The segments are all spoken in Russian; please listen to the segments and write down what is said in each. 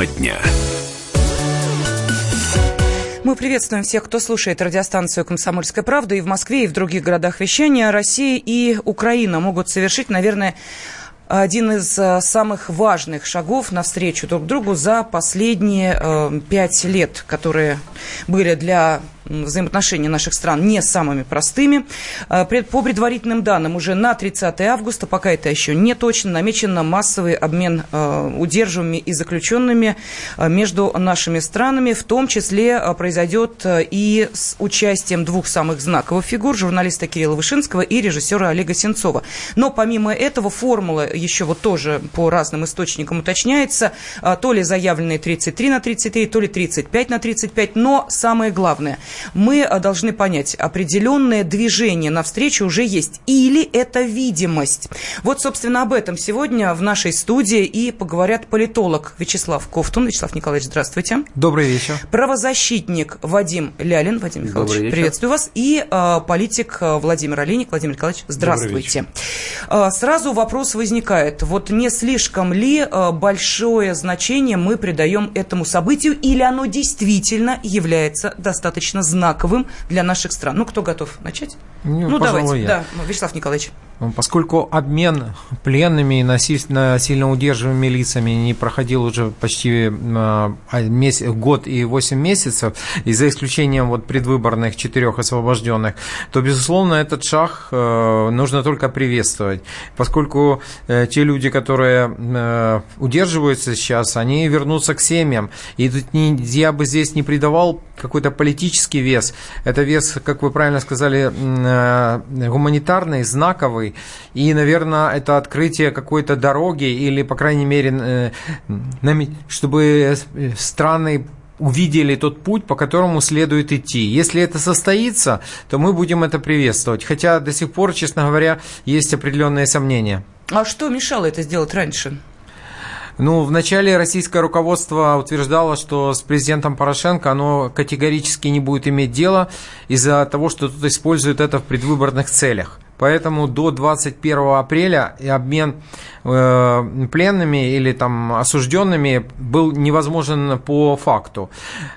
Тема дня. Мы приветствуем всех, кто слушает радиостанцию «Комсомольская правда» и в Москве, и в других городах вещания. Россия и Украина могут совершить, наверное, один из э, самых важных шагов навстречу друг другу за последние э, пять лет, которые были для взаимоотношения наших стран не самыми простыми. Э, по предварительным данным, уже на 30 августа, пока это еще не точно, намечен массовый обмен удерживаемыми и заключенными между нашими странами. В том числе произойдет и с участием двух самых знаковых фигур, журналиста Кирилла Вышинского и режиссера Олега Сенцова. Но помимо этого формула еще вот тоже по разным источникам уточняется, а, то ли заявленные 33 на 33, то ли 35 на 35, но самое главное, мы а, должны понять, определенное движение навстречу уже есть, или это видимость. Вот, собственно, об этом сегодня в нашей студии и поговорят политолог Вячеслав Ковтун. Вячеслав Николаевич, здравствуйте. Добрый вечер. Правозащитник Вадим Лялин. Вадим Михайлович, приветствую вас. И э, политик Владимир Олейник. Владимир Николаевич, здравствуйте. Сразу вопрос возникает возникает, вот не слишком ли э, большое значение мы придаем этому событию, или оно действительно является достаточно знаковым для наших стран? Ну, кто готов начать? Ну, ну давайте, я. да, Вячеслав Николаевич. Поскольку обмен пленными и насильно удерживаемыми лицами не проходил уже почти а, месяц, год и 8 месяцев, и за исключением вот предвыборных четырех освобожденных, то, безусловно, этот шаг э, нужно только приветствовать, поскольку э, те люди, которые э, удерживаются сейчас, они вернутся к семьям. И тут я бы здесь не придавал какой-то политический вес. Это вес, как вы правильно сказали, гуманитарный, знаковый, и, наверное, это открытие какой-то дороги или, по крайней мере, э, чтобы страны увидели тот путь, по которому следует идти. Если это состоится, то мы будем это приветствовать. Хотя до сих пор, честно говоря, есть определенные сомнения. А что мешало это сделать раньше? Ну, вначале российское руководство утверждало, что с президентом Порошенко оно категорически не будет иметь дела из-за того, что тут используют это в предвыборных целях. Поэтому до 21 апреля обмен э, пленными или там осужденными был невозможен по факту.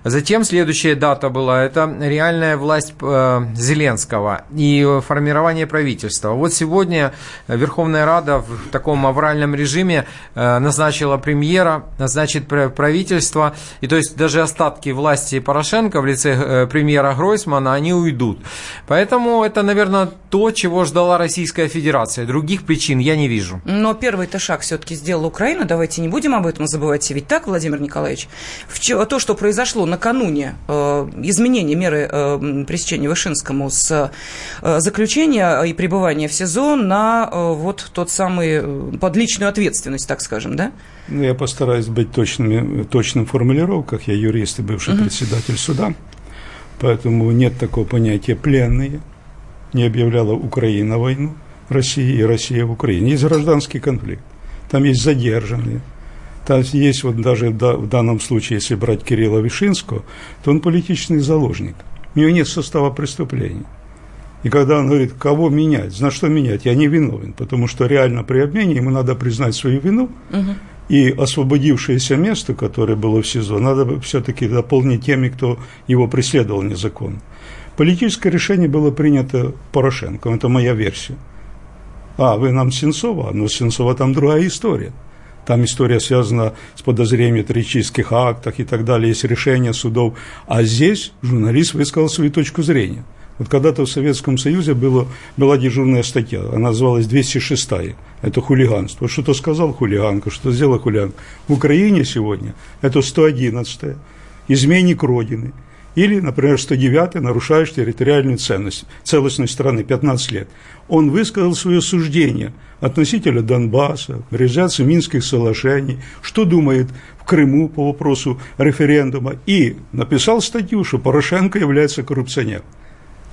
Затем следующая дата была, это реальная власть э, Зеленского и формирование правительства. Вот сегодня Верховная Рада в таком авральном режиме э, назначила премьера, назначит правительство, и то есть даже остатки власти Порошенко в лице э, премьера Гройсмана, они уйдут. Поэтому это, наверное, то, чего ждала Российская Федерация. Других причин я не вижу. Но первый-то шаг все-таки сделала Украина. Давайте не будем об этом забывать. Ведь так, Владимир Николаевич? То, что произошло накануне э, изменения меры э, пресечения Вышинскому с э, заключения и пребывания в СИЗО на э, вот тот самый, э, под личную ответственность, так скажем, да? Ну, я постараюсь быть точными, точным в формулировках. Я юрист и бывший угу. председатель суда. Поэтому нет такого понятия «пленные» не объявляла Украина войну России и Россия в Украине. Есть гражданский конфликт. Там есть задержанные. Там есть вот даже в данном случае, если брать Кирилла Вишинского, то он политический заложник. У него нет состава преступления. И когда он говорит, кого менять, за что менять, я не виновен, потому что реально при обмене ему надо признать свою вину, угу. и освободившееся место, которое было в СИЗО, надо все-таки дополнить теми, кто его преследовал незаконно. Политическое решение было принято Порошенко, это моя версия. А, вы нам Сенцова? Но Сенцова там другая история. Там история связана с подозрением в террористических актах и так далее, есть решение судов. А здесь журналист высказал свою точку зрения. Вот когда-то в Советском Союзе было, была дежурная статья, она называлась 206 это хулиганство. Что-то сказал хулиганка, что сделал хулиганка. В Украине сегодня это 111 изменник Родины – или, например, 109 нарушаешь территориальную ценность, целостность страны 15 лет. Он высказал свое суждение относительно Донбасса, реализации Минских соглашений, что думает в Крыму по вопросу референдума, и написал статью, что Порошенко является коррупционером.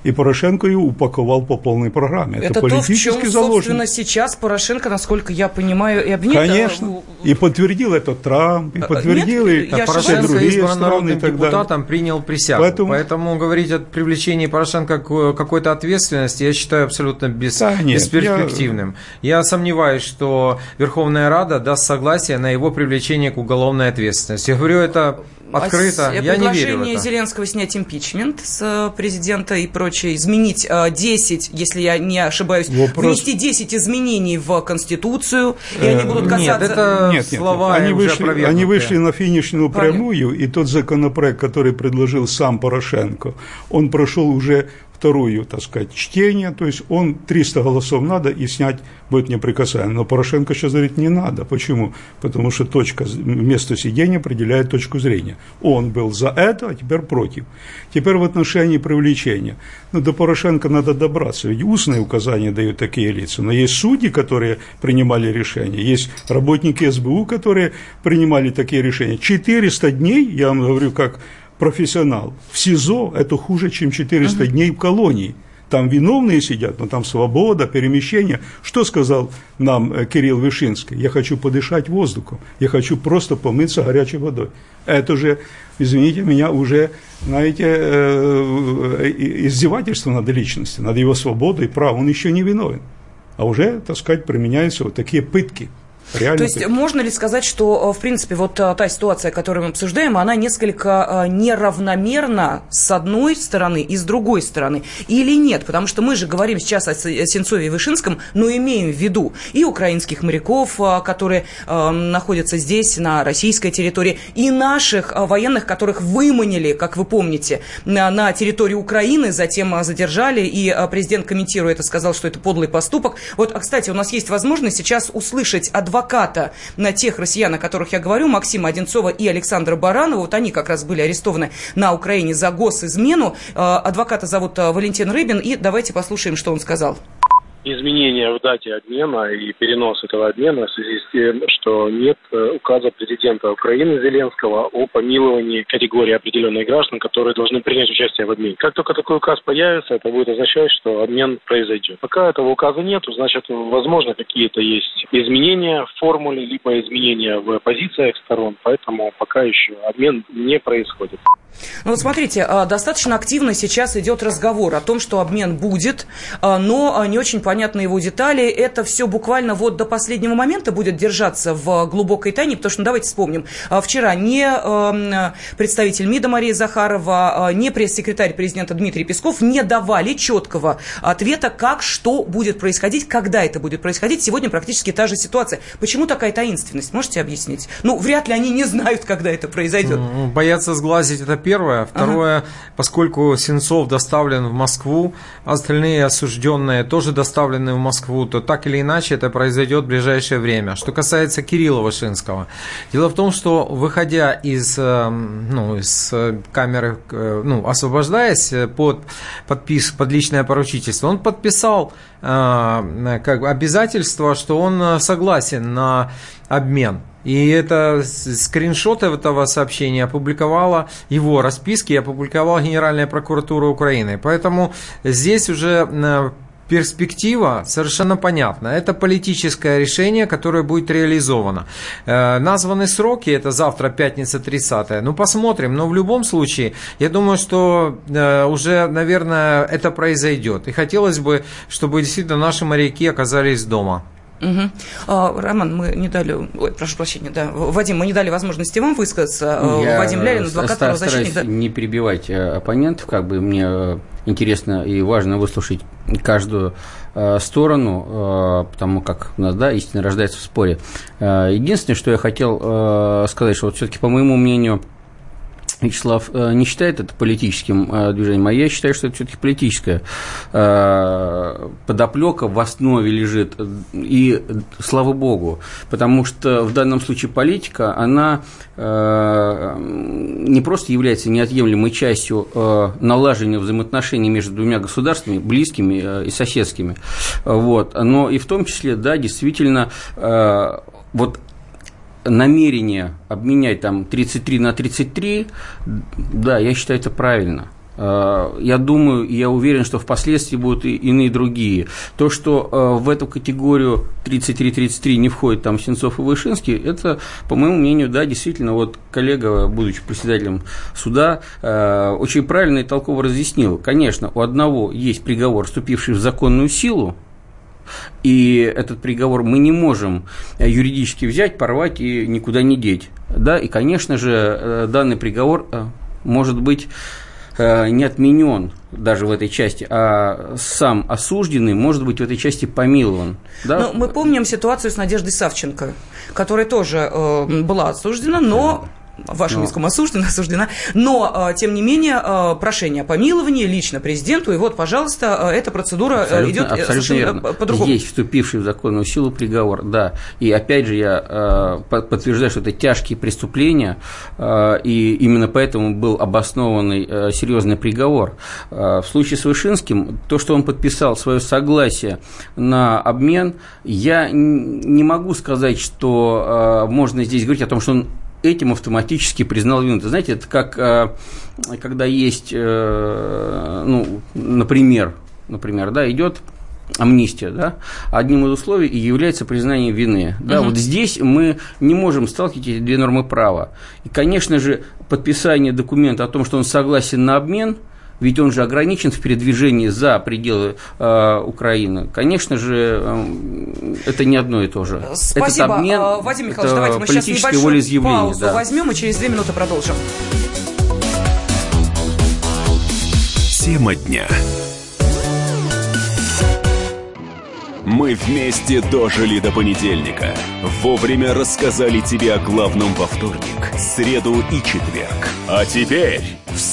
И Порошенко ее упаковал по полной программе. Это, Это политически то, в чем, заложено. собственно, сейчас Порошенко, насколько я понимаю, и обвинит. Конечно. И подтвердил это Трамп, и а, подтвердил Нет, и все другие страны и так депутатом, принял присягу. Поэтому, Поэтому говорить о привлечении Порошенко к какой-то ответственности, я считаю абсолютно без, да, нет, бесперспективным. Я... я сомневаюсь, что Верховная Рада даст согласие на его привлечение к уголовной ответственности. Я говорю это открыто. Я не верю в это. Зеленского снять импичмент с э, президента и прочее, изменить 10, э, если я не ошибаюсь, Вопрос... внести 10 изменений в Конституцию, и они будут касаться... Нет, это нет, нет, слова они вышли, они вышли на финишную прямую, и тот законопроект, который предложил сам Порошенко, он прошел уже вторую, так сказать, чтение, то есть он 300 голосов надо и снять будет неприкасаемо. Но Порошенко сейчас говорит, не надо. Почему? Потому что точка, место сидения определяет точку зрения. Он был за это, а теперь против. Теперь в отношении привлечения. Ну, до Порошенко надо добраться, ведь устные указания дают такие лица. Но есть судьи, которые принимали решения, есть работники СБУ, которые принимали такие решения. 400 дней, я вам говорю, как профессионал. В СИЗО это хуже, чем 400 uh-huh. дней в колонии. Там виновные сидят, но там свобода, перемещение. Что сказал нам э, Кирилл Вышинский? Я хочу подышать воздухом, я хочу просто помыться горячей водой. Это же, извините меня, уже, знаете, э, э, издевательство над личностью, над его свободой и правом. Он еще не виновен. А уже, так сказать, применяются вот такие пытки – Реально То есть можно ли сказать, что, э, в принципе, вот э, та ситуация, которую мы обсуждаем, она несколько э, неравномерна с одной стороны и с другой стороны? Или нет? Потому что мы же говорим сейчас о Сенцове и Вышинском, но имеем в виду и украинских моряков, которые находятся здесь, на российской территории, и наших военных, которых выманили, как вы помните, на территории Украины, затем задержали, и президент, комментируя это, сказал, что это подлый поступок. Вот, а, кстати, у нас есть возможность сейчас услышать адвоката адвоката на тех россиян, о которых я говорю, Максима Одинцова и Александра Баранова. Вот они как раз были арестованы на Украине за госизмену. Э, адвоката зовут э, Валентин Рыбин. И давайте послушаем, что он сказал изменения в дате обмена и перенос этого обмена в связи с тем, что нет э, указа президента Украины Зеленского о помиловании категории определенных граждан, которые должны принять участие в обмене. Как только такой указ появится, это будет означать, что обмен произойдет. Пока этого указа нет, значит, возможно, какие-то есть изменения в формуле, либо изменения в позициях сторон, поэтому пока еще обмен не происходит. Ну вот смотрите, а, достаточно активно сейчас идет разговор о том, что обмен будет, а, но не очень понятны его детали. Это все буквально вот до последнего момента будет держаться в глубокой тайне, потому что, ну, давайте вспомним, вчера не представитель МИДа Мария Захарова, не пресс-секретарь президента Дмитрий Песков не давали четкого ответа, как, что будет происходить, когда это будет происходить. Сегодня практически та же ситуация. Почему такая таинственность? Можете объяснить? Ну, вряд ли они не знают, когда это произойдет. Боятся сглазить это первое. Второе, ага. поскольку Сенцов доставлен в Москву, остальные осужденные тоже доставлены в Москву, то так или иначе это произойдет в ближайшее время. Что касается Кирилла Вышинского. Дело в том, что выходя из, э, ну, из камеры, э, ну, освобождаясь под подпис, под личное поручительство, он подписал э, как обязательство, что он согласен на обмен. И это скриншот этого сообщения опубликовала его расписки, опубликовала Генеральная прокуратура Украины. Поэтому здесь уже э, перспектива совершенно понятна. Это политическое решение, которое будет реализовано. Э, названы сроки, это завтра, пятница 30 Ну, посмотрим. Но в любом случае, я думаю, что э, уже, наверное, это произойдет. И хотелось бы, чтобы действительно наши моряки оказались дома. Угу. А, Роман, мы не дали, ой, прошу прощения, да, Вадим, мы не дали возможности вам высказаться. А, Я Вадим Лялин, адвокат правозащитник. Да. не перебивать э, оппонентов, как бы мне э, интересно и важно выслушать каждую э, сторону, потому как у нас, да, истина рождается в споре. Единственное, что я хотел сказать, что вот все-таки, по моему мнению, Вячеслав э, не считает это политическим э, движением, а я считаю, что это все-таки политическая э, подоплека в основе лежит. И слава богу, потому что в данном случае политика, она не просто является неотъемлемой частью налаживания взаимоотношений между двумя государствами, близкими и соседскими, вот, но и в том числе, да, действительно, вот намерение обменять там 33 на 33, да, я считаю это правильно. Э, я думаю, я уверен, что впоследствии будут и иные другие. То, что э, в эту категорию 33-33 не входит там Сенцов и Вышинский, это, по моему мнению, да, действительно, вот коллега, будучи председателем суда, э, очень правильно и толково разъяснил. Конечно, у одного есть приговор, вступивший в законную силу, и этот приговор мы не можем юридически взять, порвать и никуда не деть. Да, и, конечно же, данный приговор может быть Э, не отменен даже в этой части, а сам осужденный может быть в этой части помилован. Да? Ну, мы помним ситуацию с Надеждой Савченко, которая тоже э, была осуждена, но вашим но. языком осуждена, осуждена, но, э, тем не менее, э, прошение о помиловании лично президенту, и вот, пожалуйста, э, эта процедура абсолютно, идет абсолютно по-другому. Есть вступивший в законную силу приговор, да, и опять же я подтверждаю, что это тяжкие преступления, и именно поэтому был обоснованный серьезный приговор. В случае с Вышинским, то, что он подписал свое согласие на обмен, я не могу сказать, что можно здесь говорить о том, что он этим автоматически признал вину. Знаете, это как э, когда есть, э, ну, например, например, да, идет амнистия, да, одним из условий и является признание вины. Да, угу. вот здесь мы не можем сталкивать эти две нормы права. И, конечно же, подписание документа о том, что он согласен на обмен – ведь он же ограничен в передвижении за пределы э, Украины. Конечно же, э, это не одно и то же. Спасибо, Этот обмен, Вадим Михайлович, давайте мы сейчас небольшую паузу да. возьмем и через две минуты продолжим. Тема дня. Мы вместе дожили до понедельника. Вовремя рассказали тебе о главном во вторник, среду и четверг. А теперь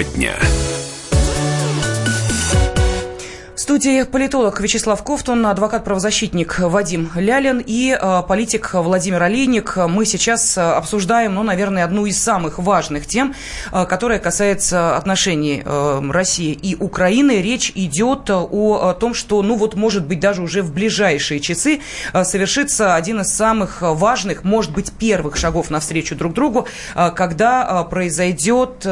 Тема дня студии политолог Вячеслав Ковтун, адвокат-правозащитник Вадим Лялин и э, политик Владимир Олейник. Мы сейчас э, обсуждаем, ну, наверное, одну из самых важных тем, э, которая касается отношений России и Украины. Речь идет о том, что, ну, вот, может быть, даже уже в ближайшие часы совершится один из самых важных, может быть, первых шагов навстречу друг другу, когда произойдет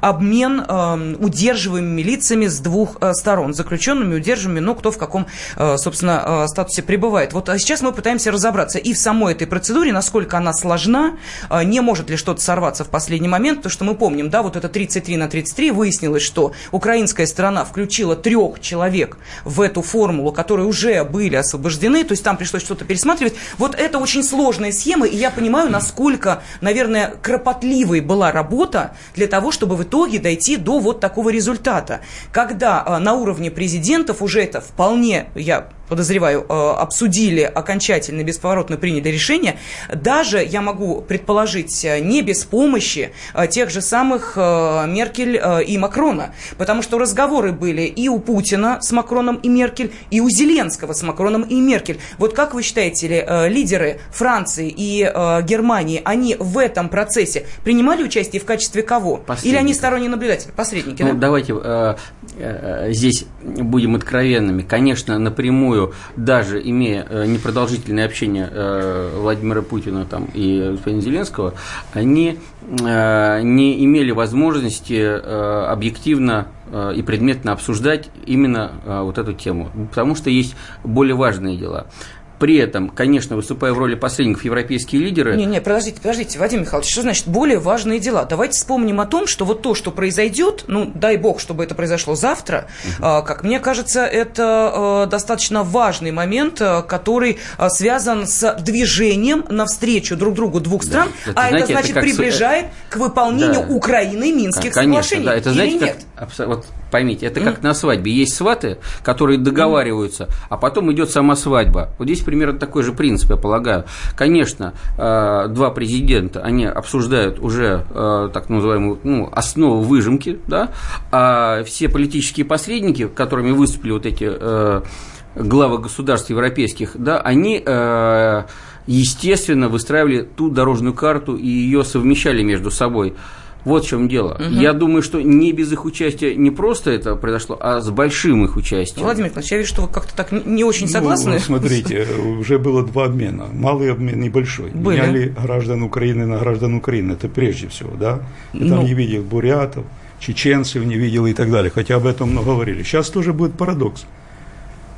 обмен удерживаемыми лицами с двух сторон, заключенными заключенными, удержанными, но кто в каком, э, собственно, э, статусе пребывает. Вот а сейчас мы пытаемся разобраться и в самой этой процедуре, насколько она сложна, э, не может ли что-то сорваться в последний момент, то что мы помним, да, вот это 33 на 33, выяснилось, что украинская сторона включила трех человек в эту формулу, которые уже были освобождены, то есть там пришлось что-то пересматривать. Вот это очень сложная схема, и я понимаю, насколько, наверное, кропотливой была работа для того, чтобы в итоге дойти до вот такого результата. Когда на уровне президента президентов уже это вполне, я подозреваю, э, обсудили окончательно, бесповоротно приняли решение, даже, я могу предположить, э, не без помощи э, тех же самых Меркель и Макрона, потому что разговоры были и у Путина с Макроном и Меркель, и у Зеленского с Макроном и Меркель. Вот как вы считаете, лидеры Франции и Германии, они в этом процессе принимали участие в качестве кого? Или они сторонние наблюдатели, посредники? Ну, да? давайте э, э, здесь будем откровенными. Конечно, напрямую напрямую, даже имея э, непродолжительное общение э, Владимира Путина там, и господина Зеленского, они э, не имели возможности объективно и предметно обсуждать именно вот эту тему, потому что есть более важные дела. При этом, конечно, выступая в роли посредников, европейские лидеры... Не, не, подождите, подождите, Вадим Михайлович, что значит более важные дела? Давайте вспомним о том, что вот то, что произойдет, ну, дай бог, чтобы это произошло завтра, угу. э, как мне кажется, это э, достаточно важный момент, э, который э, связан с движением навстречу друг другу двух стран, да. это, а знаете, это значит это приближает к выполнению да. Украины Минских конечно, соглашений. Да, это знаете, Или нет? Как, вот поймите, это как на свадьбе. Есть сваты, которые договариваются, а потом идет сама свадьба. Вот здесь примерно такой же принцип, я полагаю. Конечно, э, два президента, они обсуждают уже э, так называемую ну, основу выжимки, да, а все политические посредники, которыми выступили вот эти э, главы государств европейских, да, они естественно, выстраивали ту дорожную карту и ее совмещали между собой. Вот в чем дело. Угу. Я думаю, что не без их участия не просто это произошло, а с большим их участием. Владимир Николаевич, я вижу, что вы как-то так не очень ну, согласны. Ну, смотрите, уже было два обмена. Малый обмен и большой. Были. Меняли граждан Украины на граждан Украины. Это прежде всего, да? Я ну... там не видел бурятов, чеченцев не видел и так далее. Хотя об этом много говорили. Сейчас тоже будет парадокс.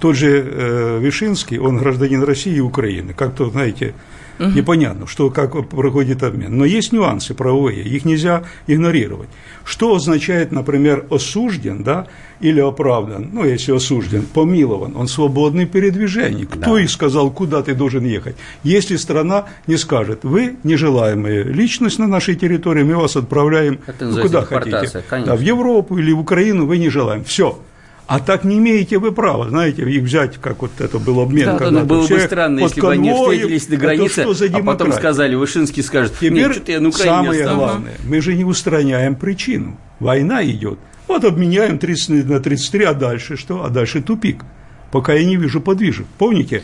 Тот же э, Вишинский, он гражданин России и Украины. Как-то, знаете, Угу. Непонятно, что, как проходит обмен. Но есть нюансы правовые, их нельзя игнорировать. Что означает, например, осужден, да, или оправдан, ну, если осужден, помилован, он свободный в передвижении. Кто да. их сказал, куда ты должен ехать? Если страна не скажет, вы нежелаемая личность на нашей территории, мы вас отправляем ну, куда хотите, да, в Европу или в Украину, вы не желаем. Все. А так не имеете вы права, знаете, их взять, как вот это был обмен. Да, когда было бы странно, если бы они встретились на границе, а потом сказали, Вышинский скажет, Теперь нет, что-то я на Украине самое остану. главное, мы же не устраняем причину. Война идет. Вот обменяем 30 на 33, а дальше что? А дальше тупик. Пока я не вижу подвижек. Помните,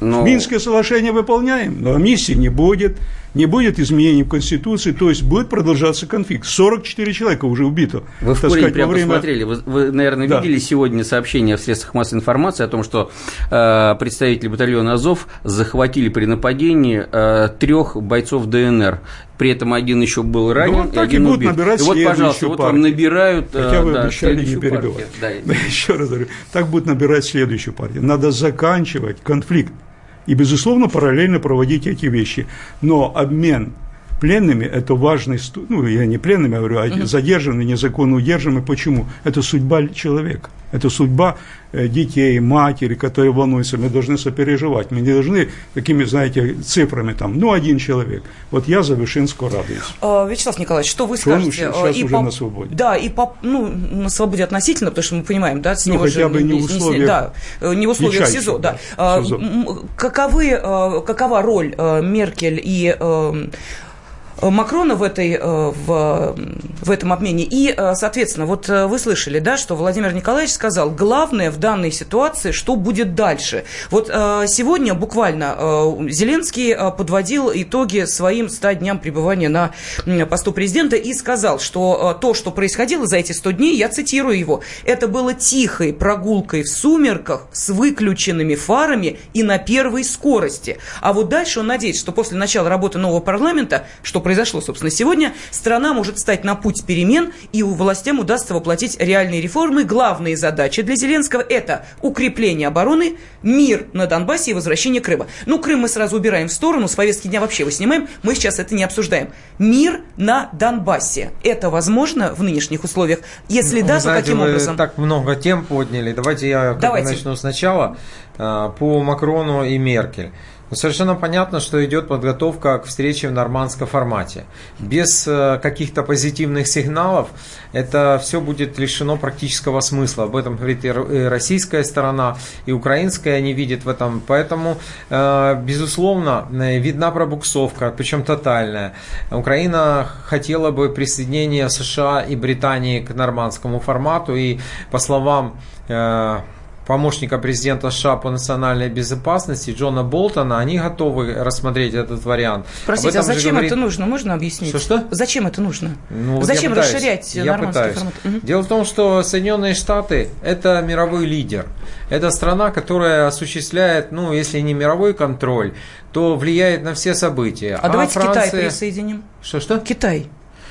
но... Минское соглашение выполняем, но амнистии не будет, не будет изменений в Конституции, то есть будет продолжаться конфликт. 44 человека уже убито. Вы в Курень прямо время... посмотрели, вы, вы наверное, да. видели сегодня сообщение в средствах массовой информации о том, что э, представители батальона Азов захватили при нападении э, трех бойцов ДНР. При этом один еще был ранен, ну, и один и будут убит. Набирать и вот, пожалуйста, вот вам набирают Хотя э, вы да, обещали не перебивать. Да. Еще раз говорю, так будут набирать следующую партию. Надо заканчивать конфликт и, безусловно, параллельно проводить эти вещи. Но обмен пленными – это важный, ну, я не пленными говорю, а угу. задержанные, незаконно удержанные. Почему? Это судьба человека, это судьба детей, матери, которые волнуются. Мы должны сопереживать, мы не должны такими, знаете, цифрами там, ну, один человек. Вот я за Вышинского радуюсь. А, Вячеслав Николаевич, что вы скажете? Что сейчас и уже по... на свободе. Да, и по... ну, на свободе относительно, потому что мы понимаем, да, с ну, него хотя же бы не, не условиях, да, не в условиях СИЗО, да. СИЗО. Каковы, какова роль Меркель и Э, Макрона в, этой, э, в, в этом обмене. И, э, соответственно, вот вы слышали, да, что Владимир Николаевич сказал, главное в данной ситуации, что будет дальше. Вот сегодня буквально Зеленский подводил итоги своим 100 дням пребывания на посту президента и сказал, что то, что происходило за эти 100 дней, я цитирую его, это было тихой прогулкой в сумерках с выключенными фарами и на первой скорости. А вот дальше он надеется, что после начала работы нового парламента, что произошло, собственно, сегодня, страна может стать на путь перемен, и у властям удастся воплотить реальные реформы. Главные задачи для Зеленского – это укрепление обороны, мир на Донбассе и возвращение Крыма. Ну, Крым мы сразу убираем в сторону, с повестки дня вообще вы снимаем, мы сейчас это не обсуждаем. Мир на Донбассе. Это возможно в нынешних условиях? Если ну, да, то каким вы образом? так много тем подняли. Давайте я Давайте. начну сначала а, по Макрону и Меркель. Но совершенно понятно, что идет подготовка к встрече в нормандском формате. Без э, каких-то позитивных сигналов это все будет лишено практического смысла. Об этом говорит и российская сторона, и украинская не видит в этом. Поэтому, э, безусловно, э, видна пробуксовка, причем тотальная. Украина хотела бы присоединения США и Британии к нормандскому формату. И по словам помощника президента США по национальной безопасности Джона Болтона, они готовы рассмотреть этот вариант. Простите, а зачем говорит... это нужно? Можно объяснить? Что-что? Зачем это нужно? Ну, зачем пытаюсь, расширять я нормандский пытаюсь. формат? Угу. Дело в том, что Соединенные Штаты – это мировой лидер. Это страна, которая осуществляет, ну, если не мировой контроль, то влияет на все события. А, а давайте Франция... Китай присоединим. Что-что? Китай.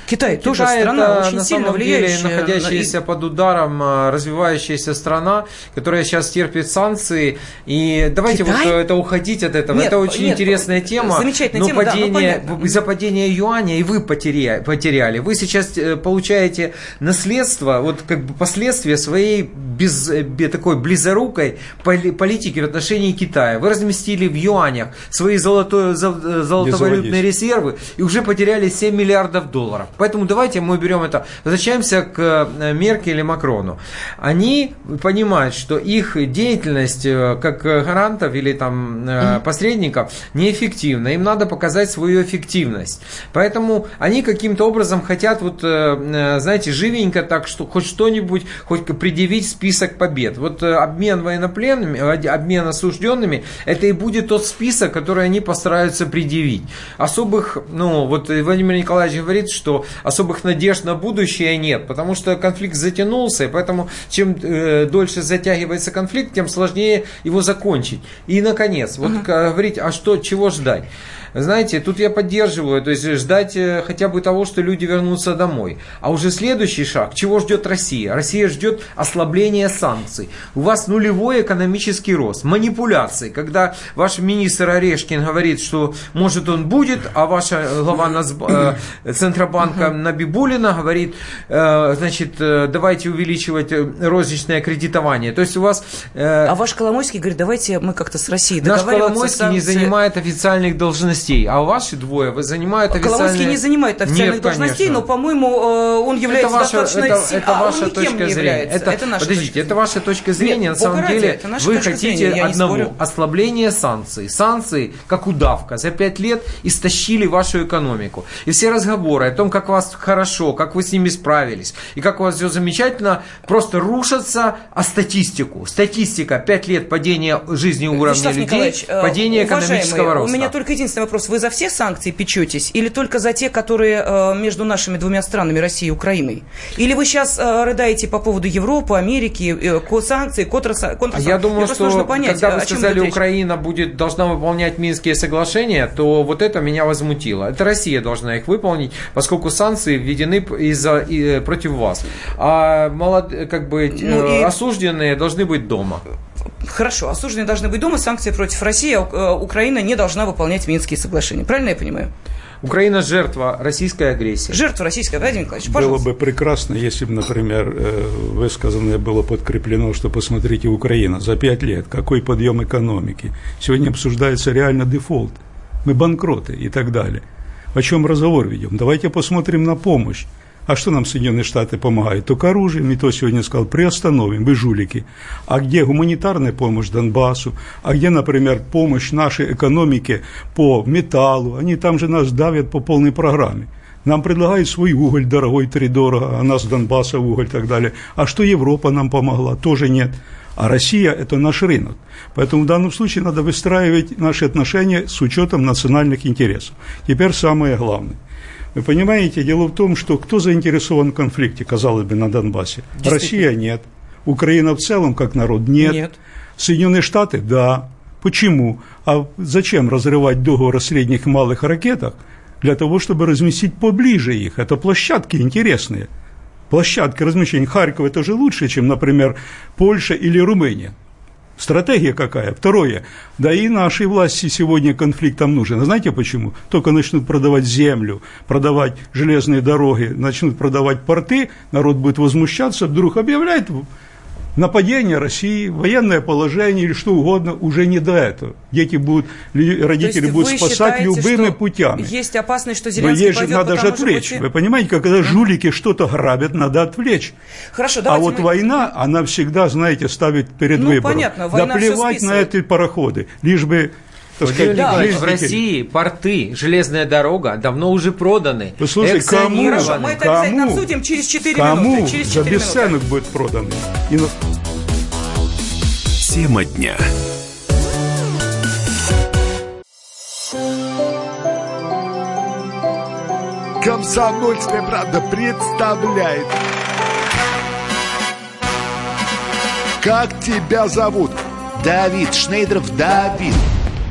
Китай, Китай тоже страна это, очень на сильно самом влияющая. Деле, находящаяся на... под ударом, а, развивающаяся страна, которая сейчас терпит санкции. И давайте Китай? вот это уходить от этого. Нет, это очень нет, интересная тема. Замечательная но тема, падение, да, из-за падения юаня и вы потеряли, потеряли. Вы сейчас э, получаете наследство, вот как бы последствия своей без, э, такой близорукой политики в отношении Китая. Вы разместили в юанях свои золотой, золотовалютные резервы и уже потеряли 7 миллиардов долларов. Поэтому давайте мы берем это, возвращаемся к э, Меркель и Макрону. Они понимают, что их деятельность э, как гарантов или там посредников неэффективна. Им надо показать свою эффективность. Поэтому они каким-то образом хотят вот, знаете, живенько так, что хоть что-нибудь, хоть предъявить список побед. Вот обмен военнопленными, обмен осужденными, это и будет тот список, который они постараются предъявить. Особых, ну, вот Владимир Николаевич говорит, что особых надежд на будущее нет, потому что конфликт затянулся, и поэтому чем э, дольше затягивается конфликт, тем сложнее его закончить. И, наконец, вот uh-huh. говорить, а что, чего ждать? Знаете, тут я поддерживаю, то есть ждать э, хотя бы того, что люди вернутся домой. А уже следующий шаг, чего ждет Россия? Россия ждет ослабления санкций. У вас нулевой экономический рост, манипуляции, когда ваш министр Орешкин говорит, что может он будет, а ваша глава э, Центробанка Набибулина говорит, э, значит, давайте увеличивать розничное кредитование. То есть у вас... А ваш Коломойский говорит, давайте мы как-то с Россией Наш Коломойский не занимает официальных должностей должностей, а ваши двое вы занимаете официальные... Коломойский не занимает официальных Нет, должностей, но, по-моему, э, он является это ваша, достаточно... Это, это а ваша точка зрения. Это, это наша подождите, точка это ваша точка зрения. Нет, на самом деле, вы хотите зрения, одного ослабления санкций. Санкции, как удавка, за пять лет истощили вашу экономику. И все разговоры о том, как у вас хорошо, как вы с ними справились, и как у вас все замечательно, просто рушатся о статистику. Статистика, пять лет падения жизни уровня Вячеслав людей, э, падение экономического роста. У меня только единственный вопрос. Вы за все санкции печетесь или только за те, которые э, между нашими двумя странами, Россией и Украиной? Или вы сейчас э, рыдаете по поводу Европы, Америки, э, санкций, контрсанкций? А я думаю, что нужно понять, когда вы сказали, Украина будет, должна выполнять Минские соглашения, то вот это меня возмутило. Это Россия должна их выполнить, поскольку санкции введены из-за, и, против вас. А молод, как бы, ну, и... осужденные должны быть дома. Хорошо, осужденные должны быть дома, санкции против России, а э, Украина не должна выполнять Минские соглашения. Правильно я понимаю? Украина жертва российской агрессии. Жертва российской, Владимир Николаевич, пожалуйста. Было бы прекрасно, если бы, например, э, высказанное было подкреплено, что посмотрите, Украина за пять лет, какой подъем экономики. Сегодня обсуждается реально дефолт. Мы банкроты и так далее. О чем разговор ведем? Давайте посмотрим на помощь. А что нам Соединенные Штаты помогают? Только оружием, и то сегодня сказал, приостановим, вы жулики. А где гуманитарная помощь Донбассу? А где, например, помощь нашей экономике по металлу? Они там же нас давят по полной программе. Нам предлагают свой уголь дорогой, три дорого, а нас Донбасса уголь и так далее. А что Европа нам помогла? Тоже нет. А Россия – это наш рынок. Поэтому в данном случае надо выстраивать наши отношения с учетом национальных интересов. Теперь самое главное – вы понимаете, дело в том, что кто заинтересован в конфликте, казалось бы, на Донбассе? Россия нет. Украина в целом, как народ, нет. нет. Соединенные Штаты, да. Почему? А зачем разрывать договор о средних и малых ракетах? Для того, чтобы разместить поближе их. Это площадки интересные. Площадки размещения. Харьков это же лучше, чем, например, Польша или Румыния. Стратегия какая? Второе. Да и нашей власти сегодня конфликт там нужен. А знаете почему? Только начнут продавать землю, продавать железные дороги, начнут продавать порты, народ будет возмущаться, вдруг объявляет нападение России, военное положение или что угодно, уже не до этого. Дети будут, родители будут спасать считаете, любыми путями. Есть опасность, что Зеленский Но есть же, надо же отвлечь. Пути... Вы понимаете, когда жулики что-то грабят, надо отвлечь. Хорошо, а вот мы... война, она всегда, знаете, ставит перед ну, выбором. Понятно, война да плевать на эти пароходы, лишь бы так да, в России порты, железная дорога давно уже проданы. Послушай, кому? Хорошо, мы это кому? обязательно обсудим через 4 кому? минуты. Через 4 За бесценок будет проданы. И... Тема дня. Комсомольская правда представляет. Как тебя зовут? Давид Шнейдеров Давид.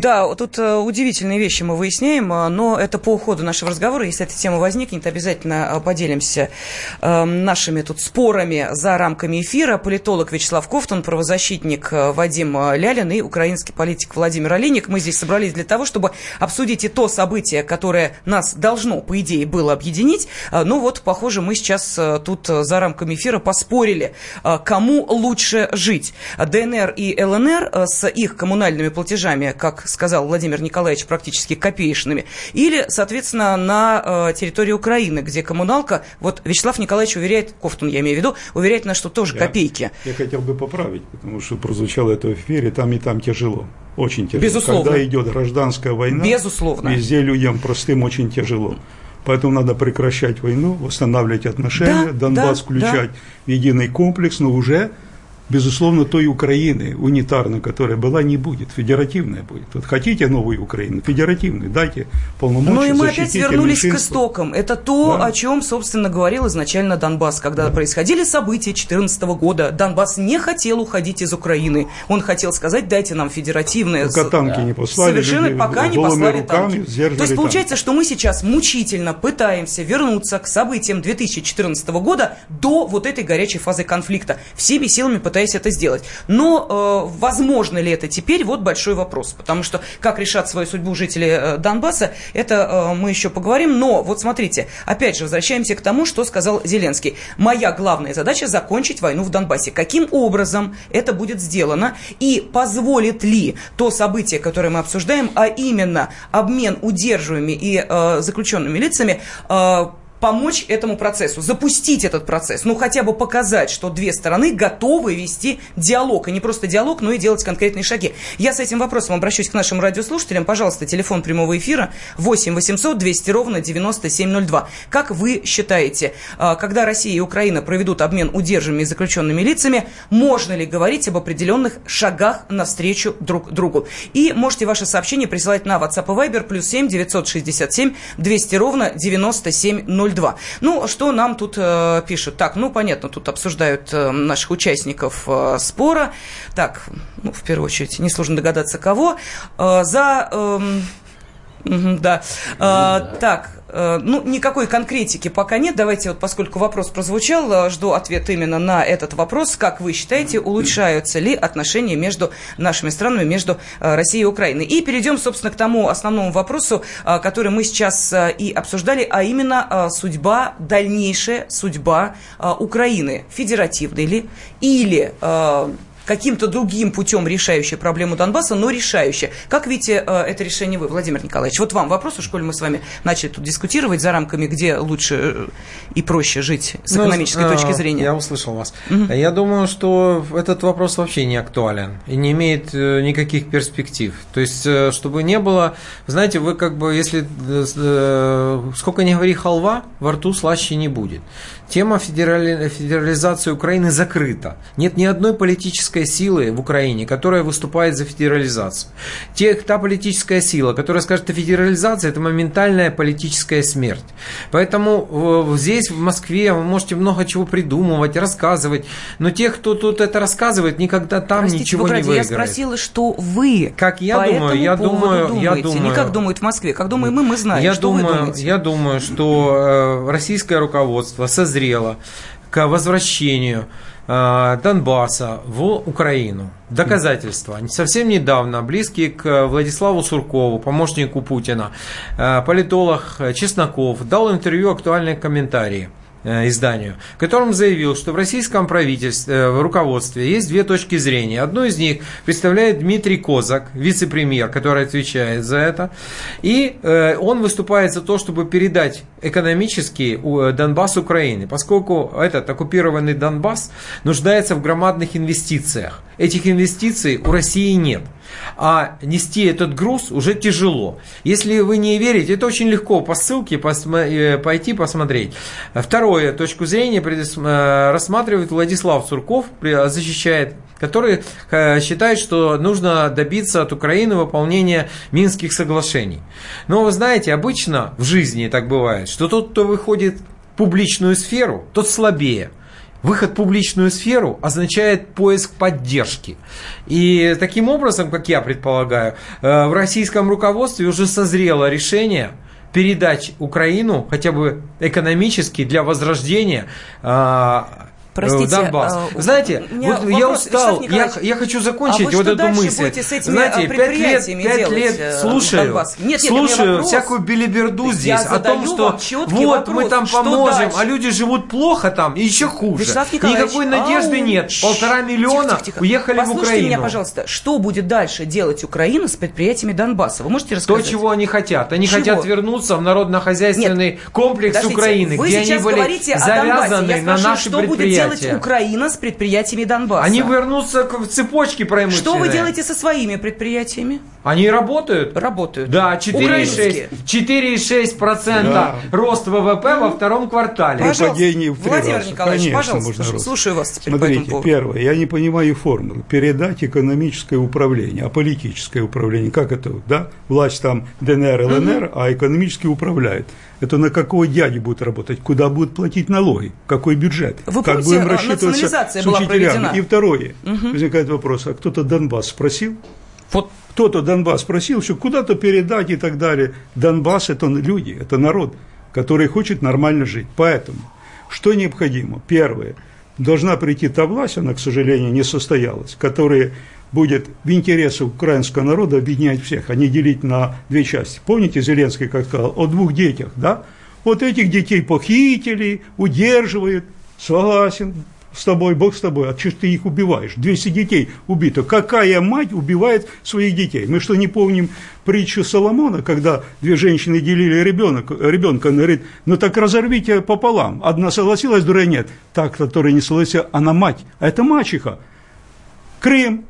Да, тут э, удивительные вещи мы выясняем, э, но это по уходу нашего разговора. Если эта тема возникнет, обязательно э, поделимся нашими тут спорами за рамками эфира. Политолог Вячеслав Кофтон, правозащитник Вадим Лялин и украинский политик Владимир Олейник. Мы здесь собрались для того, чтобы обсудить и то событие, которое нас должно, по идее, было объединить. Ну вот, похоже, мы сейчас тут за рамками эфира поспорили, кому лучше жить. ДНР и ЛНР с их коммунальными платежами, как сказал Владимир Николаевич, практически копеечными, или, соответственно, на э, территории Украины, где коммуналка, вот Вячеслав Николаевич уверяет, Кофтун я имею в виду, уверяет нас, что тоже я, копейки. Я хотел бы поправить, потому что прозвучало это в эфире, там и там тяжело. Очень тяжело. Безусловно. Когда идет гражданская война, Безусловно. везде людям простым очень тяжело. Поэтому надо прекращать войну, восстанавливать отношения, да, Донбасс да, включать да. в единый комплекс, но уже безусловно, той Украины унитарной, которая была, не будет. Федеративная будет. Вот хотите новую Украину? Федеративную. Дайте полномочия Ну и мы опять вернулись к истокам. Это то, да. о чем, собственно, говорил изначально Донбасс. Когда да. происходили события 2014 года, Донбасс не хотел уходить из Украины. Он хотел сказать, дайте нам федеративное... Пока танки не послали. Совершенно люди, пока не послали танки. То есть получается, что мы сейчас мучительно пытаемся вернуться к событиям 2014 года до вот этой горячей фазы конфликта. Всеми силами пытаемся пытаясь это сделать. Но э, возможно ли это теперь, вот большой вопрос. Потому что как решат свою судьбу жители э, Донбасса, это э, мы еще поговорим. Но вот смотрите, опять же, возвращаемся к тому, что сказал Зеленский. Моя главная задача закончить войну в Донбассе. Каким образом это будет сделано? И позволит ли то событие, которое мы обсуждаем, а именно обмен удерживаемыми и э, заключенными лицами, э, помочь этому процессу, запустить этот процесс, ну хотя бы показать, что две стороны готовы вести диалог, и не просто диалог, но и делать конкретные шаги. Я с этим вопросом обращусь к нашим радиослушателям. Пожалуйста, телефон прямого эфира 8 800 200 ровно 9702. Как вы считаете, а, когда Россия и Украина проведут обмен удержанными и заключенными лицами, можно ли говорить об определенных шагах навстречу друг другу? И можете ваше сообщение присылать на WhatsApp и Viber плюс 7 967 200 ровно 9702. 0,2. Ну, что нам тут э, пишут? Так, ну, понятно, тут обсуждают э, наших участников э, спора. Так, ну, в первую очередь, несложно догадаться, кого. Э, за... Э, да. А, так, э, ну, никакой конкретики пока нет. Давайте, вот, поскольку вопрос прозвучал, э, жду ответ именно на этот вопрос. Как вы считаете, улучшаются ли отношения между нашими странами, между э, Россией и Украиной? И перейдем, собственно, к тому основному вопросу, который мы сейчас и обсуждали, а именно судьба, дальнейшая судьба Украины. Федеративной ли? Или каким-то другим путем решающая проблему Донбасса, но решающая. Как видите э, это решение вы, Владимир Николаевич? Вот вам вопрос, уж коли мы с вами начали тут дискутировать за рамками, где лучше э, и проще жить с ну, экономической ну, точки зрения. Я услышал вас. Угу. Я думаю, что этот вопрос вообще не актуален и не имеет никаких перспектив. То есть, чтобы не было, знаете, вы как бы, если сколько не говори халва, во рту слаще не будет. Тема федерали... федерализации Украины закрыта. Нет ни одной политической силы в Украине, которая выступает за федерализацию. Те, та политическая сила, которая скажет о федерализации, это моментальная политическая смерть. Поэтому здесь, в Москве, вы можете много чего придумывать, рассказывать, но те, кто тут это рассказывает, никогда там Простите, ничего не выиграет. я спросила, что вы Как я по думаю, я думаю, думаете. я думаю, не как думают в Москве, как думаем мы, мы знаем. Я что думаю, вы думаете? я думаю, что э, российское руководство созрело созрела к возвращению э, Донбасса в Украину. Доказательства. Совсем недавно близкий к Владиславу Суркову, помощнику Путина, э, политолог Чесноков дал интервью актуальные комментарии. Э, изданию, в котором заявил, что в российском правительстве, э, в руководстве есть две точки зрения. Одну из них представляет Дмитрий Козак, вице-премьер, который отвечает за это. И э, он выступает за то, чтобы передать экономически Донбасс Украины, поскольку этот оккупированный Донбасс нуждается в громадных инвестициях. Этих инвестиций у России нет а нести этот груз уже тяжело. Если вы не верите, это очень легко по ссылке э, пойти посмотреть. Второе, точку зрения э, рассматривает Владислав Сурков, защищает который э, считает, что нужно добиться от Украины выполнения Минских соглашений. Но вы знаете, обычно в жизни так бывает, что тот, кто выходит в публичную сферу, тот слабее. Выход в публичную сферу означает поиск поддержки. И таким образом, как я предполагаю, э, в российском руководстве уже созрело решение передать Украину хотя бы экономически для возрождения а, Простите, Донбасс. А, Знаете, вот вопрос, я устал, я, я хочу закончить а вот, эту мысль. Знаете, пять лет, пять лет э, слушаю, нет, слушаю нет, всякую белиберду здесь о том, что вот вопрос, мы там поможем, а люди живут плохо там и еще хуже. Никакой надежды ау, нет. Полтора миллиона тихо, тихо, уехали Послушайте в Украину. меня, пожалуйста, что будет дальше делать Украина с предприятиями Донбасса? Вы можете рассказать? То, чего они хотят. Они чего? хотят вернуться в народно-хозяйственный комплекс Украины, где они были завязаны на наши предприятия делать Украина с предприятиями Донбасса? Они вернутся в цепочке промышленной. Что вы делаете со своими предприятиями? Они работают? Работают. Да, 4,6% да. рост ВВП во втором квартале. Пожалуйста, Владимир Николаевич, Конечно, пожалуйста, можно слушаю вас теперь Смотрите, по первое, я не понимаю формулы. Передать экономическое управление, а политическое управление, как это, да? Власть там ДНР, ЛНР, угу. а экономически управляет это на какого дяди будет работать, куда будут платить налоги, какой бюджет, Вы как будем рассчитываться с учителями. И второе, угу. возникает вопрос, а кто-то Донбасс спросил? Вот кто-то Донбасс спросил, что куда-то передать и так далее. Донбасс – это люди, это народ, который хочет нормально жить. Поэтому, что необходимо? Первое, должна прийти та власть, она, к сожалению, не состоялась, которая будет в интересах украинского народа объединять всех, а не делить на две части. Помните, Зеленский как сказал, о двух детях, да? Вот этих детей похитили, удерживают, согласен с тобой, Бог с тобой, а что ты их убиваешь? 200 детей убито. Какая мать убивает своих детей? Мы что, не помним притчу Соломона, когда две женщины делили ребенок, ребенка, он говорит, ну так разорвите пополам. Одна согласилась, другая нет. Так, которая не согласилась, она мать, а это мачеха. Крым,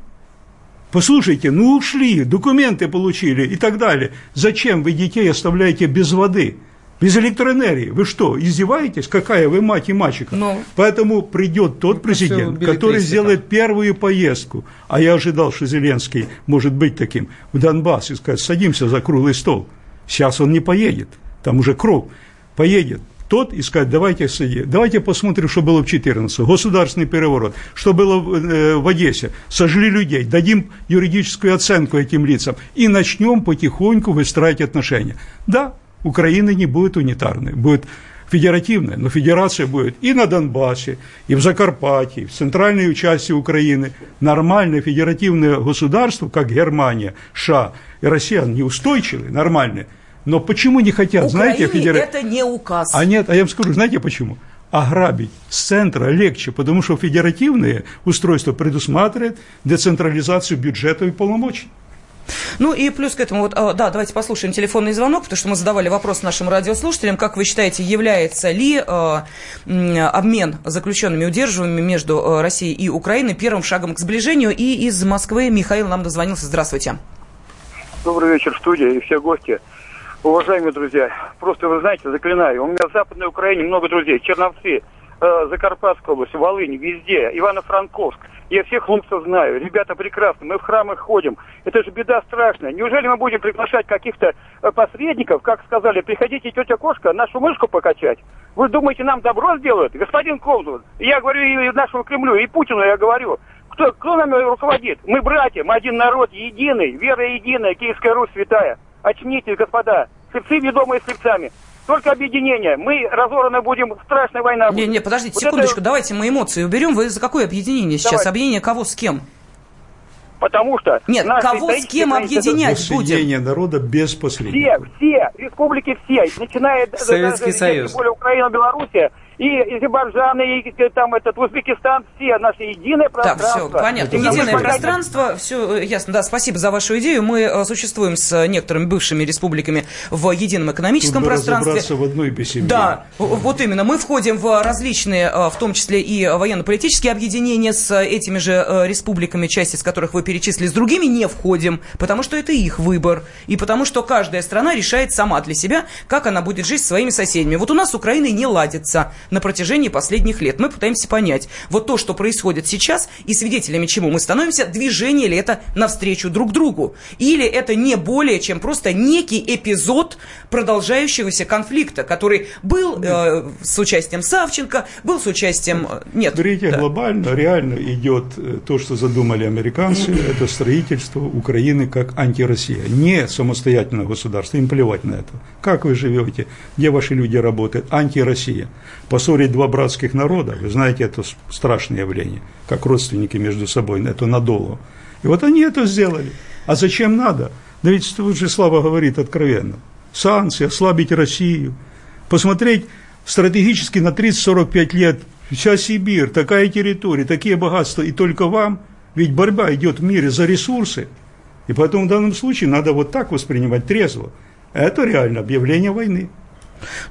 Послушайте, ну ушли, документы получили и так далее. Зачем вы детей оставляете без воды? Без электроэнергии. Вы что, издеваетесь? Какая вы мать и мальчика? Но... Ну. Поэтому придет тот президент, который сделает первую поездку. А я ожидал, что Зеленский может быть таким в Донбасс и сказать, садимся за круглый стол. Сейчас он не поедет. Там уже круг. Поедет тот и сказать, давайте, давайте посмотрим, что было в 14 государственный переворот, что было в, э, в Одессе, сожгли людей, дадим юридическую оценку этим лицам. И начнем потихоньку выстраивать отношения. Да, Украина не будет унитарной, будет федеративная, но федерация будет и на Донбассе, и в Закарпатье, и в центральной части Украины. Нормальное федеративное государство, как Германия, США и Россия, неустойчивые, нормальные – но почему не хотят, Украине знаете, федера... это не указ. А нет, а я вам скажу, знаете почему? Ограбить с центра легче, потому что федеративные устройства предусматривают децентрализацию бюджета и полномочий. Ну и плюс к этому, вот, а, да, давайте послушаем телефонный звонок, потому что мы задавали вопрос нашим радиослушателям, как вы считаете, является ли э, обмен заключенными удерживаемыми между э, Россией и Украиной первым шагом к сближению? И из Москвы Михаил нам дозвонился. Здравствуйте. Добрый вечер, студия и все гости. Уважаемые друзья, просто вы знаете, заклинаю, у меня в Западной Украине много друзей, Черновцы, э, Закарпатская область, Волынь, везде, Ивано-Франковск. Я всех хлопцев знаю, ребята прекрасны, мы в храмы ходим. Это же беда страшная. Неужели мы будем приглашать каких-то э, посредников, как сказали, приходите, тетя Кошка, нашу мышку покачать? Вы думаете, нам добро сделают? Господин Консул, я говорю и нашему Кремлю, и Путину я говорю, кто, кто нами руководит? Мы братья, мы один народ, единый, вера единая, Киевская Русь святая. Очнитесь, господа. Слепцы, ведомые слепцами. Только объединение. Мы разораны будем, страшная война будет. Не, не, подождите, вот секундочку, это... давайте мы эмоции уберем. Вы за какое объединение сейчас? Давай. Объединение кого с кем? Потому что... Нет, кого с кем объединять будем? Воссоединение народа без посредников. Все, все, республики все, начиная... Советский Союз. Более Украина, Белоруссия, и Азербайджан, и там этот Узбекистан, все наши единое пространство. Так, все, понятно. Единое пространство, все э, ясно. Да, спасибо за вашу идею. Мы э, существуем с некоторыми бывшими республиками в едином экономическом Тут пространстве. в одной беседе. Да, вот именно. Мы входим в различные, э, в том числе и военно-политические объединения с этими же республиками, часть из которых вы перечислили, с другими не входим, потому что это их выбор. И потому что каждая страна решает сама для себя, как она будет жить с своими соседями. Вот у нас с Украиной не ладится на протяжении последних лет. Мы пытаемся понять, вот то, что происходит сейчас, и свидетелями чему мы становимся, движение ли это навстречу друг другу, или это не более чем просто некий эпизод продолжающегося конфликта, который был э, с участием Савченко, был с участием... Э, нет. Смотрите, да. глобально, реально идет э, то, что задумали американцы, это строительство Украины как антироссия. Не самостоятельное государство, им плевать на это. Как вы живете, где ваши люди работают, антироссия. Поссорить два братских народа, вы знаете, это страшное явление, как родственники между собой, это надолго. И вот они это сделали. А зачем надо? Да ведь тут же Слава говорит откровенно. Санкции, ослабить Россию, посмотреть стратегически на 30-45 лет вся Сибирь, такая территория, такие богатства, и только вам, ведь борьба идет в мире за ресурсы, и поэтому в данном случае надо вот так воспринимать трезво. Это реально объявление войны.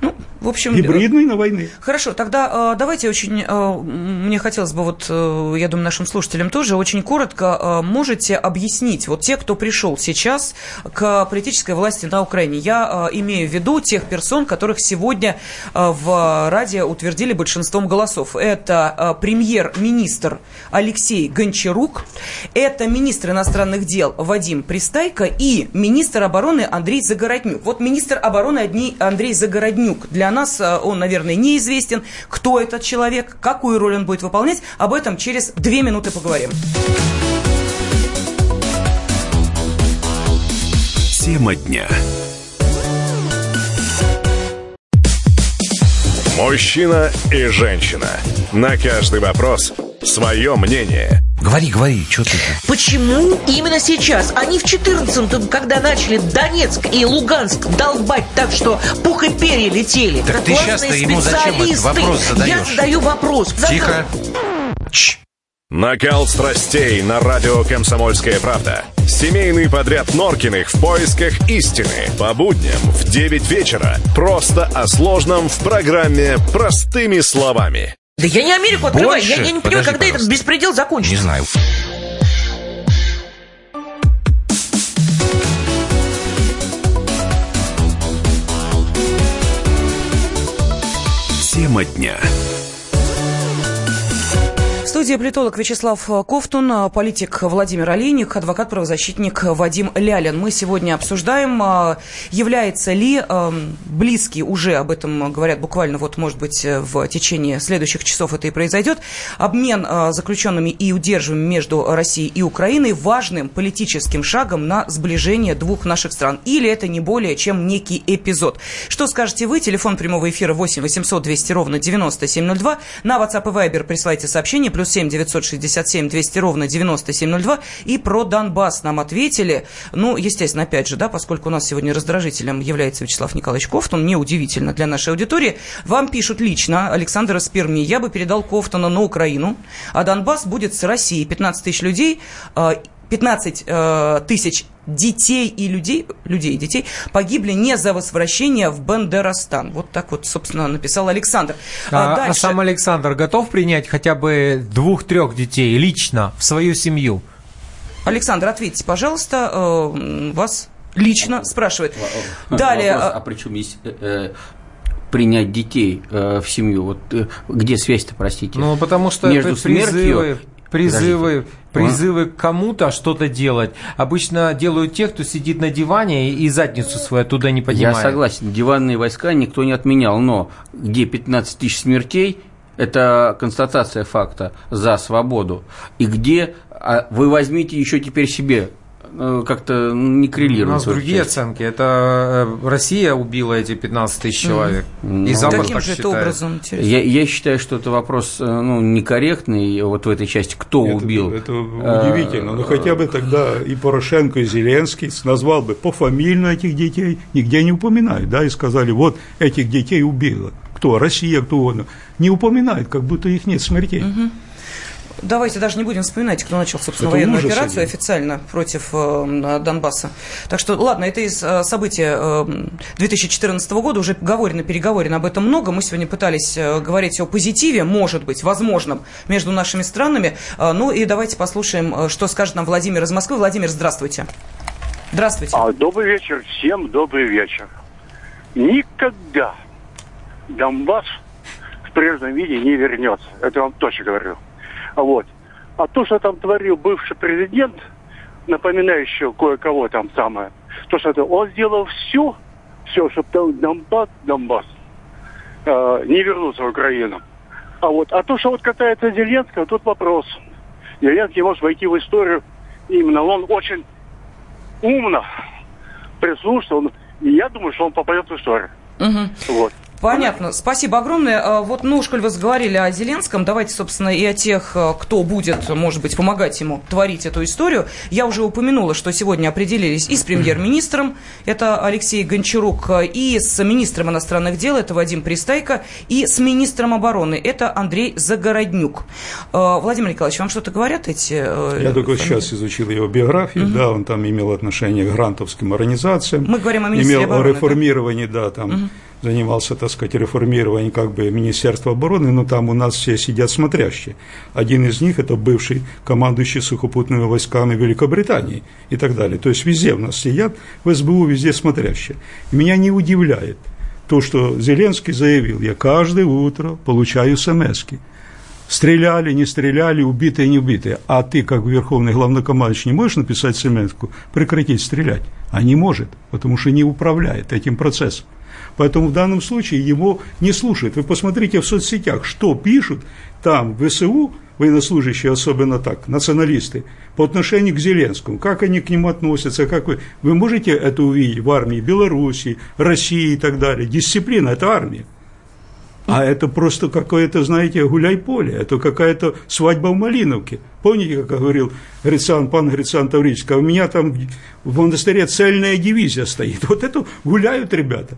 Ну, в общем... Гибридной на войны. Хорошо, тогда э, давайте очень... Э, мне хотелось бы, вот, э, я думаю, нашим слушателям тоже очень коротко можете объяснить, вот те, кто пришел сейчас к политической власти на Украине, я имею в виду тех персон, которых сегодня в Раде утвердили большинством голосов. Это премьер-министр Алексей Гончарук, это министр иностранных дел Вадим Пристайко и министр обороны Андрей Загороднюк. Вот министр обороны Андрей Загороднюк Городнюк. Для нас э, он, наверное, неизвестен. Кто этот человек, какую роль он будет выполнять, об этом через две минуты поговорим. Тема дня. Мужчина и женщина. На каждый вопрос свое мнение – Говори, говори, что ты... Почему именно сейчас? Они в 14-м, когда начали Донецк и Луганск долбать так, что пух и перья летели. Так ты сейчас-то ему зачем этот вопрос задаешь? Я задаю вопрос. Тихо. Чш. Накал страстей на радио «Комсомольская правда». Семейный подряд Норкиных в поисках истины. По будням в 9 вечера. Просто о сложном в программе «Простыми словами». Да я не Америку открываю. Я, я не понимаю, когда пожалуйста. этот беспредел закончится. Не знаю. Тема дня студии политолог Вячеслав Ковтун, политик Владимир Олейник, адвокат-правозащитник Вадим Лялин. Мы сегодня обсуждаем, а, является ли а, близкий, уже об этом говорят буквально, вот, может быть, в течение следующих часов это и произойдет, обмен а, заключенными и удерживаемыми между Россией и Украиной важным политическим шагом на сближение двух наших стран. Или это не более чем некий эпизод. Что скажете вы? Телефон прямого эфира 8 800 200 ровно 9702. На WhatsApp и Viber присылайте сообщение, плюс 7 967 200 ровно 9702. И про Донбасс нам ответили. Ну, естественно, опять же, да, поскольку у нас сегодня раздражителем является Вячеслав Николаевич Кофтон, неудивительно для нашей аудитории. Вам пишут лично, Александр из я бы передал Кофтона на Украину, а Донбасс будет с Россией. 15 тысяч людей, 15 а, э, тысяч детей и людей, людей и детей погибли не за возвращение в Бандерастан. Вот так вот, собственно, написал Александр. А, а, дальше... а сам Александр готов принять хотя бы двух-трех детей лично в свою семью? Александр, ответьте, пожалуйста, э, вас лично спрашивает. Далее. Вопрос, а причем есть э, э, принять детей э, в семью? Вот э, где связь-то, простите? Ну, потому что между смертью призывы, призывы к кому-то что-то делать. Обычно делают те, кто сидит на диване и задницу свою оттуда не поднимает. Я согласен, диванные войска никто не отменял, но где 15 тысяч смертей, это констатация факта за свободу. И где а вы возьмите еще теперь себе как-то не коррелирует. У нас другие часть. оценки. Это э, Россия убила эти 15 тысяч человек. Mm. И Запад Каким так же считает. это образом? Я, я считаю, что это вопрос э, ну, некорректный вот в этой части. Кто это, убил? Это удивительно. Но хотя бы тогда и Порошенко, и Зеленский назвал бы пофамильно этих детей, нигде не упоминают, да, и сказали, вот этих детей убила. Кто? Россия, кто угодно. Не упоминают, как будто их нет смертей. Угу. Давайте даже не будем вспоминать, кто начал, собственно, это военную операцию один. официально против э, Донбасса. Так что, ладно, это из э, события э, 2014 года, уже говорено, переговорено об этом много. Мы сегодня пытались э, говорить о позитиве, может быть, возможном, между нашими странами. Э, ну и давайте послушаем, э, что скажет нам Владимир из Москвы. Владимир, здравствуйте. Здравствуйте. А, добрый вечер, всем добрый вечер. Никогда Донбасс в прежнем виде не вернется. Это я вам точно говорю. Вот. А то, что там творил бывший президент, напоминающий кое-кого там самое, то, что это он сделал все, все, чтобы там Донбасс, Донбасс э, не вернулся в Украину. А вот, а то, что вот катается Зеленского, тут вопрос. Зеленский может войти в историю именно, он очень умно прислушался, и я думаю, что он попадет в историю. Угу. Вот. Понятно. Спасибо огромное. А, вот, ну, коль вы заговорили о Зеленском, давайте, собственно, и о тех, э, кто будет, может быть, помогать ему творить эту историю. Я уже упомянула, что сегодня определились и с премьер-министром, это Алексей Гончарук, и с министром иностранных дел, это Вадим Пристайко, и с министром обороны, это Андрей Загороднюк. А, Владимир Николаевич, вам что-то говорят эти э, Я только сейчас изучил его биографию, угу. да, он там имел отношение к грантовским организациям. Мы говорим о министре имел обороны. Имел реформировании, да, да там... Угу занимался, так сказать, реформированием как бы Министерства обороны, но там у нас все сидят смотрящие. Один из них – это бывший командующий сухопутными войсками Великобритании и так далее. То есть везде у нас сидят, в СБУ везде смотрящие. Меня не удивляет то, что Зеленский заявил, я каждое утро получаю смс -ки. Стреляли, не стреляли, убитые, не убитые. А ты, как верховный главнокомандующий, не можешь написать смс прекратить стрелять? А не может, потому что не управляет этим процессом. Поэтому в данном случае его не слушают. Вы посмотрите в соцсетях, что пишут там в ВСУ, военнослужащие особенно так, националисты, по отношению к Зеленскому, как они к нему относятся, как вы, вы можете это увидеть в армии Белоруссии, России и так далее. Дисциплина – это армия. А это просто какое-то, знаете, гуляй-поле, это какая-то свадьба в Малиновке. Помните, как говорил Грицан, пан Грицан Таврический, у меня там в монастыре цельная дивизия стоит. Вот это гуляют ребята.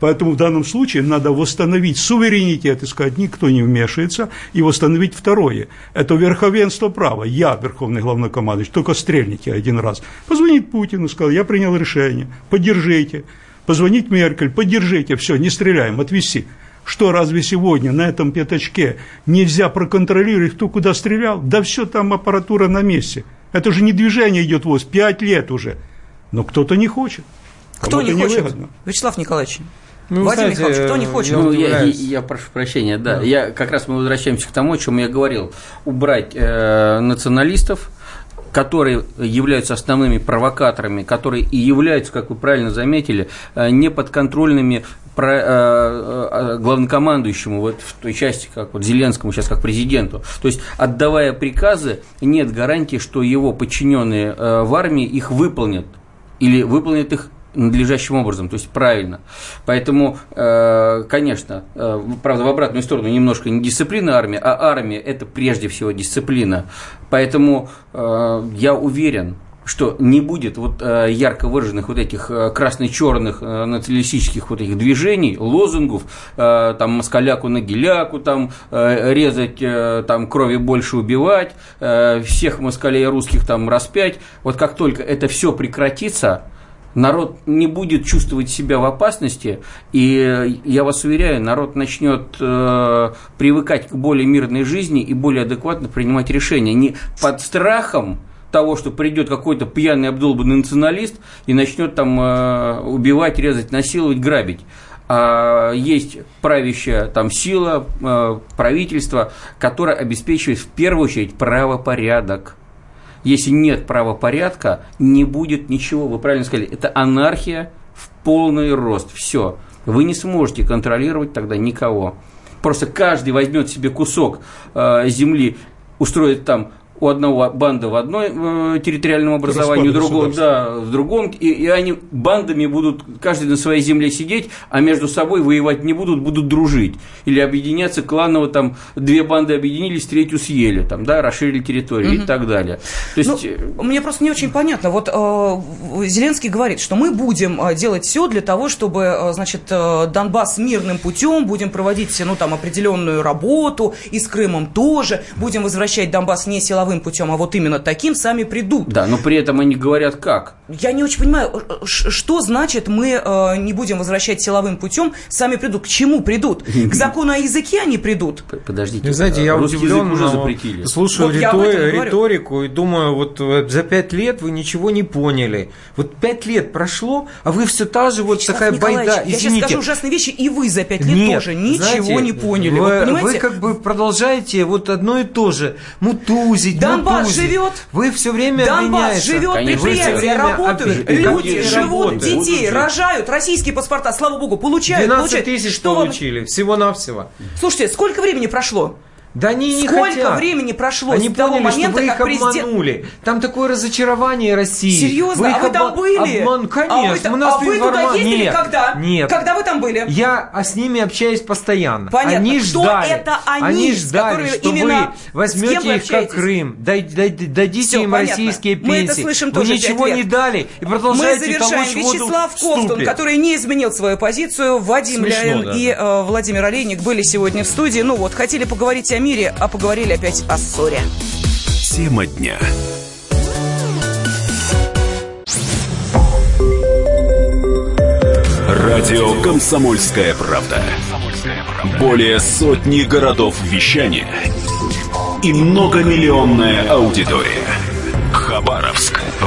Поэтому в данном случае надо восстановить суверенитет и сказать, никто не вмешивается, и восстановить второе. Это верховенство права. Я, верховный главнокомандующий, только стрельните один раз. Позвонить Путину, сказал, я принял решение, поддержите. Позвонить Меркель, поддержите, все, не стреляем, отвести. Что, разве сегодня на этом пятачке нельзя проконтролировать, кто куда стрелял? Да все там аппаратура на месте. Это же не движение идет ВОЗ, пять лет уже. Но кто-то не хочет. Кто не хочет? Невыгодно. Вячеслав Николаевич. Ну, Владимир знаете, Михайлович, кто не хочет? Ну, я, я, я прошу прощения, да. да. Я, как раз мы возвращаемся к тому, о чем я говорил. Убрать э, националистов, которые являются основными провокаторами, которые и являются, как вы правильно заметили, э, неподконтрольными э, э, главнокомандующему вот в той части, как вот Зеленскому сейчас как президенту. То есть, отдавая приказы, нет гарантии, что его подчиненные в армии их выполнят или выполнят их надлежащим образом, то есть правильно. Поэтому, э, конечно, э, правда, в обратную сторону немножко не дисциплина армии, а армия – это прежде всего дисциплина. Поэтому э, я уверен, что не будет вот ярко выраженных вот этих красно-черных националистических вот этих движений, лозунгов, там москаляку на геляку, там резать, там крови больше убивать, всех москалей русских там распять. Вот как только это все прекратится, народ не будет чувствовать себя в опасности, и я вас уверяю, народ начнет э, привыкать к более мирной жизни и более адекватно принимать решения. Не под страхом того, что придет какой-то пьяный обдолбанный националист и начнет там э, убивать, резать, насиловать, грабить. А есть правящая там сила, э, правительство, которое обеспечивает в первую очередь правопорядок. Если нет правопорядка, не будет ничего. Вы правильно сказали, это анархия в полный рост. Все. Вы не сможете контролировать тогда никого. Просто каждый возьмет себе кусок э, земли, устроит там у одного банда в одной э, территориальном образовании, у другого да, в другом, и, и они бандами будут каждый на своей земле сидеть, а между собой воевать не будут, будут дружить. Или объединяться кланово, там, две банды объединились, третью съели, там, да, расширили территорию угу. и так далее. То есть... ну, мне просто не очень понятно. Вот э, Зеленский говорит, что мы будем э, делать все для того, чтобы, э, значит, Донбасс мирным путем, будем проводить, ну, там, определенную работу, и с Крымом тоже, будем возвращать Донбасс не силовым силовым путем, а вот именно таким, сами придут. Да, но при этом они говорят как? Я не очень понимаю, что значит мы э, не будем возвращать силовым путем, сами придут. К чему придут? К закону о языке они придут? Подождите. Вы знаете, я удивлен, уже запретили. слушаю вот ритор- риторику и думаю, вот за пять лет вы ничего не поняли. Вот пять лет прошло, а вы все та же вот Вячеслав такая байда. Извините. Я сейчас скажу ужасные вещи, и вы за пять лет Нет, тоже ничего знаете, не поняли. Вы, вы, вы как бы продолжаете вот одно и то же мутузить, Донбасс мутузить. живет. Вы все время Донбасс живет, предприятия работают, люди живут, детей рожают, российские паспорта, слава богу, получают. 12 тысяч что получили, всего-навсего. Слушайте, сколько времени прошло? Да они не Сколько хотят. времени прошло они с того поняли, момента, что вы их как президент... обманули. Там такое разочарование России. Серьезно? Вы а вы там были? Обман... Конечно. А вы, у нас а вы туда ездили Нет. когда? Нет. Когда вы там были? Я а с ними общаюсь постоянно. Понятно. Они Кто ждали. это они? Они ждали, что именно... вы возьмете их как Крым, дадите Все, им понятно. российские пенсии. Мы это слышим вы тоже ничего не дали и продолжаете Мы завершаем. толочь Вячеслав Ковтун, который не изменил свою позицию, Вадим Смешно, Ляин да, и э, Владимир Олейник были сегодня в студии. Ну вот, хотели поговорить о мире, а поговорили опять о ссоре. Тема дня. Радио «Комсомольская правда». Более сотни городов вещания и многомиллионная аудитория. Хабаровск